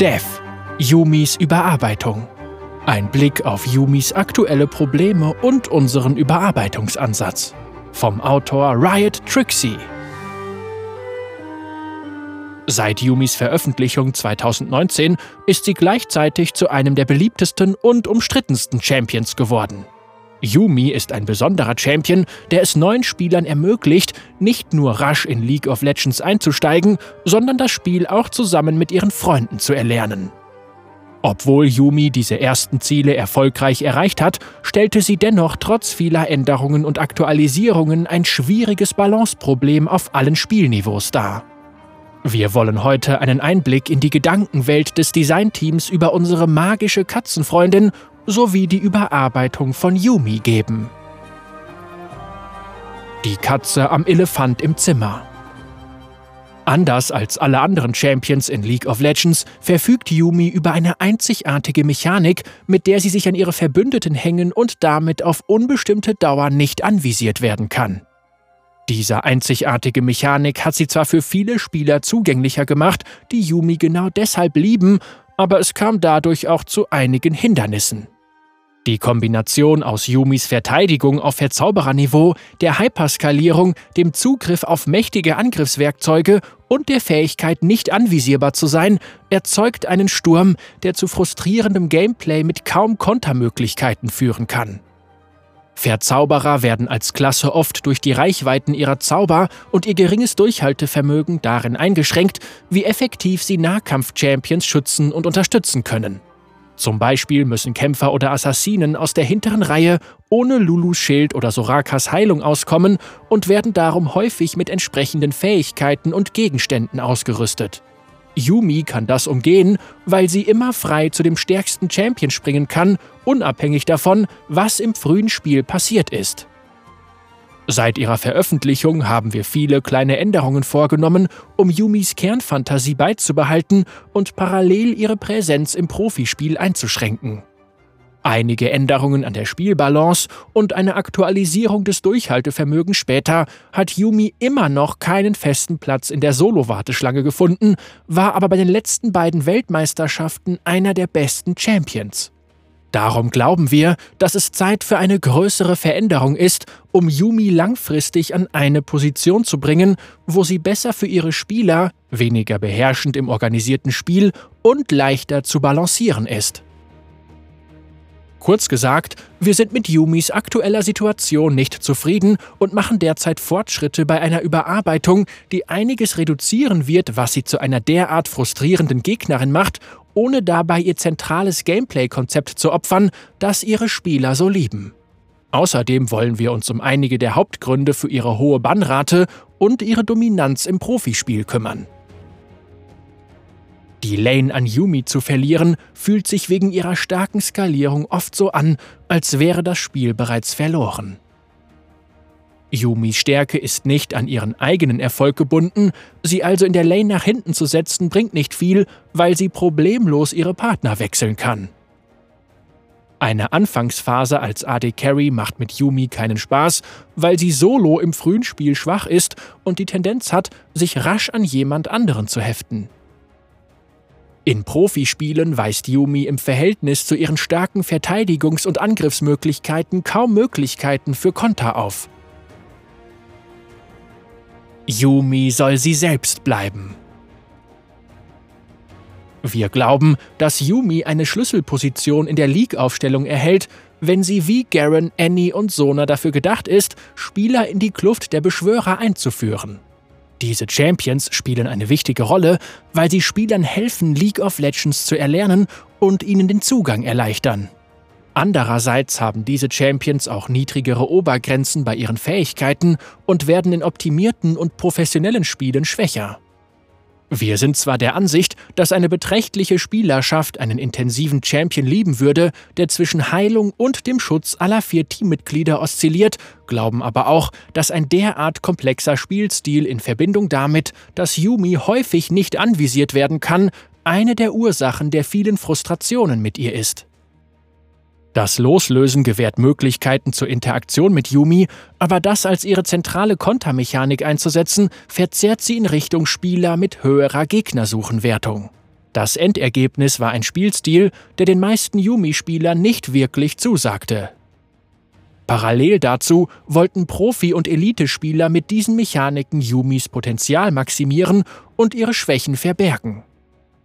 Dev, Yumis Überarbeitung. Ein Blick auf Yumis aktuelle Probleme und unseren Überarbeitungsansatz. Vom Autor Riot Trixie. Seit Yumis Veröffentlichung 2019 ist sie gleichzeitig zu einem der beliebtesten und umstrittensten Champions geworden. Yumi ist ein besonderer Champion, der es neuen Spielern ermöglicht, nicht nur rasch in League of Legends einzusteigen, sondern das Spiel auch zusammen mit ihren Freunden zu erlernen. Obwohl Yumi diese ersten Ziele erfolgreich erreicht hat, stellte sie dennoch trotz vieler Änderungen und Aktualisierungen ein schwieriges Balanceproblem auf allen Spielniveaus dar. Wir wollen heute einen Einblick in die Gedankenwelt des Designteams über unsere magische Katzenfreundin sowie die Überarbeitung von Yumi geben. Die Katze am Elefant im Zimmer. Anders als alle anderen Champions in League of Legends verfügt Yumi über eine einzigartige Mechanik, mit der sie sich an ihre Verbündeten hängen und damit auf unbestimmte Dauer nicht anvisiert werden kann. Diese einzigartige Mechanik hat sie zwar für viele Spieler zugänglicher gemacht, die Yumi genau deshalb lieben, aber es kam dadurch auch zu einigen Hindernissen. Die Kombination aus Yumis Verteidigung auf Verzaubererniveau, der Hyperskalierung, dem Zugriff auf mächtige Angriffswerkzeuge und der Fähigkeit, nicht anvisierbar zu sein, erzeugt einen Sturm, der zu frustrierendem Gameplay mit kaum Kontermöglichkeiten führen kann. Verzauberer werden als Klasse oft durch die Reichweiten ihrer Zauber und ihr geringes Durchhaltevermögen darin eingeschränkt, wie effektiv sie Nahkampf-Champions schützen und unterstützen können. Zum Beispiel müssen Kämpfer oder Assassinen aus der hinteren Reihe ohne Lulus Schild oder Sorakas Heilung auskommen und werden darum häufig mit entsprechenden Fähigkeiten und Gegenständen ausgerüstet. Yumi kann das umgehen, weil sie immer frei zu dem stärksten Champion springen kann, unabhängig davon, was im frühen Spiel passiert ist. Seit ihrer Veröffentlichung haben wir viele kleine Änderungen vorgenommen, um Yumis Kernfantasie beizubehalten und parallel ihre Präsenz im Profispiel einzuschränken. Einige Änderungen an der Spielbalance und eine Aktualisierung des Durchhaltevermögens später hat Yumi immer noch keinen festen Platz in der Solo-Warteschlange gefunden, war aber bei den letzten beiden Weltmeisterschaften einer der besten Champions. Darum glauben wir, dass es Zeit für eine größere Veränderung ist, um Yumi langfristig an eine Position zu bringen, wo sie besser für ihre Spieler, weniger beherrschend im organisierten Spiel und leichter zu balancieren ist. Kurz gesagt, wir sind mit Yumis aktueller Situation nicht zufrieden und machen derzeit Fortschritte bei einer Überarbeitung, die einiges reduzieren wird, was sie zu einer derart frustrierenden Gegnerin macht, ohne dabei ihr zentrales Gameplay-Konzept zu opfern, das ihre Spieler so lieben. Außerdem wollen wir uns um einige der Hauptgründe für ihre hohe Bannrate und ihre Dominanz im Profispiel kümmern. Die Lane an Yumi zu verlieren, fühlt sich wegen ihrer starken Skalierung oft so an, als wäre das Spiel bereits verloren. Yumis Stärke ist nicht an ihren eigenen Erfolg gebunden, sie also in der Lane nach hinten zu setzen bringt nicht viel, weil sie problemlos ihre Partner wechseln kann. Eine Anfangsphase als AD Carry macht mit Yumi keinen Spaß, weil sie solo im frühen Spiel schwach ist und die Tendenz hat, sich rasch an jemand anderen zu heften. In Profispielen weist Yumi im Verhältnis zu ihren starken Verteidigungs- und Angriffsmöglichkeiten kaum Möglichkeiten für Konter auf. Yumi soll sie selbst bleiben. Wir glauben, dass Yumi eine Schlüsselposition in der League-Aufstellung erhält, wenn sie wie Garen, Annie und Sona dafür gedacht ist, Spieler in die Kluft der Beschwörer einzuführen. Diese Champions spielen eine wichtige Rolle, weil sie Spielern helfen, League of Legends zu erlernen und ihnen den Zugang erleichtern. Andererseits haben diese Champions auch niedrigere Obergrenzen bei ihren Fähigkeiten und werden in optimierten und professionellen Spielen schwächer. Wir sind zwar der Ansicht, dass eine beträchtliche Spielerschaft einen intensiven Champion lieben würde, der zwischen Heilung und dem Schutz aller vier Teammitglieder oszilliert, glauben aber auch, dass ein derart komplexer Spielstil in Verbindung damit, dass Yumi häufig nicht anvisiert werden kann, eine der Ursachen der vielen Frustrationen mit ihr ist. Das Loslösen gewährt Möglichkeiten zur Interaktion mit Yumi, aber das als ihre zentrale Kontermechanik einzusetzen, verzerrt sie in Richtung Spieler mit höherer Gegnersuchenwertung. Das Endergebnis war ein Spielstil, der den meisten Yumi-Spielern nicht wirklich zusagte. Parallel dazu wollten Profi- und Elitespieler mit diesen Mechaniken Yumis Potenzial maximieren und ihre Schwächen verbergen.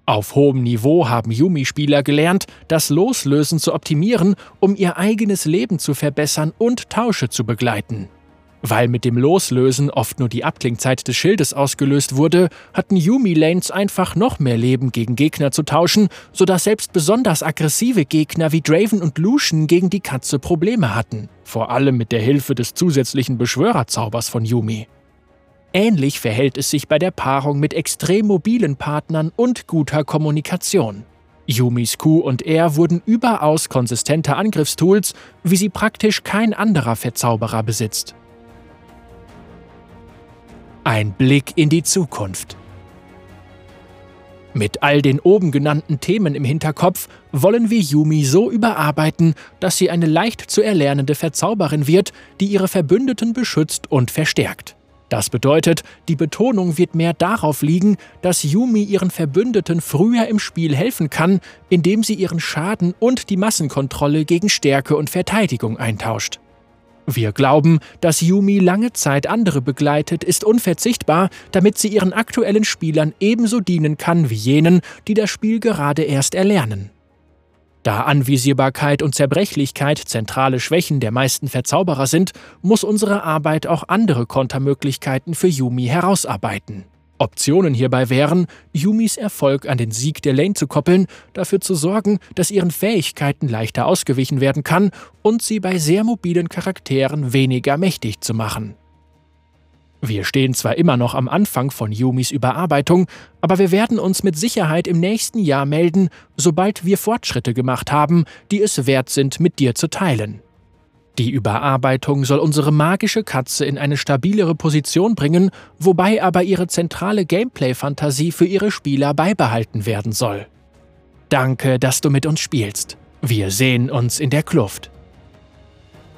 Auf hohem Niveau haben Yumi-Spieler gelernt, das Loslösen zu optimieren, um ihr eigenes Leben zu verbessern und Tausche zu begleiten. Weil mit dem Loslösen oft nur die Abklingzeit des Schildes ausgelöst wurde, hatten Yumi-Lanes einfach noch mehr Leben gegen Gegner zu tauschen, sodass selbst besonders aggressive Gegner wie Draven und Lucian gegen die Katze Probleme hatten. Vor allem mit der Hilfe des zusätzlichen Beschwörerzaubers von Yumi. Ähnlich verhält es sich bei der Paarung mit extrem mobilen Partnern und guter Kommunikation. Yumis Q und R wurden überaus konsistente Angriffstools, wie sie praktisch kein anderer Verzauberer besitzt. Ein Blick in die Zukunft. Mit all den oben genannten Themen im Hinterkopf wollen wir Yumi so überarbeiten, dass sie eine leicht zu erlernende Verzauberin wird, die ihre Verbündeten beschützt und verstärkt. Das bedeutet, die Betonung wird mehr darauf liegen, dass Yumi ihren Verbündeten früher im Spiel helfen kann, indem sie ihren Schaden und die Massenkontrolle gegen Stärke und Verteidigung eintauscht. Wir glauben, dass Yumi lange Zeit andere begleitet, ist unverzichtbar, damit sie ihren aktuellen Spielern ebenso dienen kann wie jenen, die das Spiel gerade erst erlernen. Da Anvisierbarkeit und Zerbrechlichkeit zentrale Schwächen der meisten Verzauberer sind, muss unsere Arbeit auch andere Kontermöglichkeiten für Yumi herausarbeiten. Optionen hierbei wären, Yumis Erfolg an den Sieg der Lane zu koppeln, dafür zu sorgen, dass ihren Fähigkeiten leichter ausgewichen werden kann und sie bei sehr mobilen Charakteren weniger mächtig zu machen. Wir stehen zwar immer noch am Anfang von Yumis Überarbeitung, aber wir werden uns mit Sicherheit im nächsten Jahr melden, sobald wir Fortschritte gemacht haben, die es wert sind, mit dir zu teilen. Die Überarbeitung soll unsere magische Katze in eine stabilere Position bringen, wobei aber ihre zentrale Gameplay-Fantasie für ihre Spieler beibehalten werden soll. Danke, dass du mit uns spielst. Wir sehen uns in der Kluft.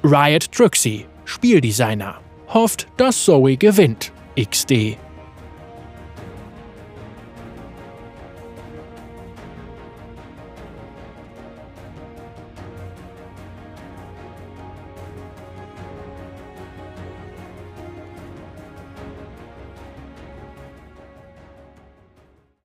Riot Truxy, Spieldesigner, hofft, dass Zoe gewinnt. XD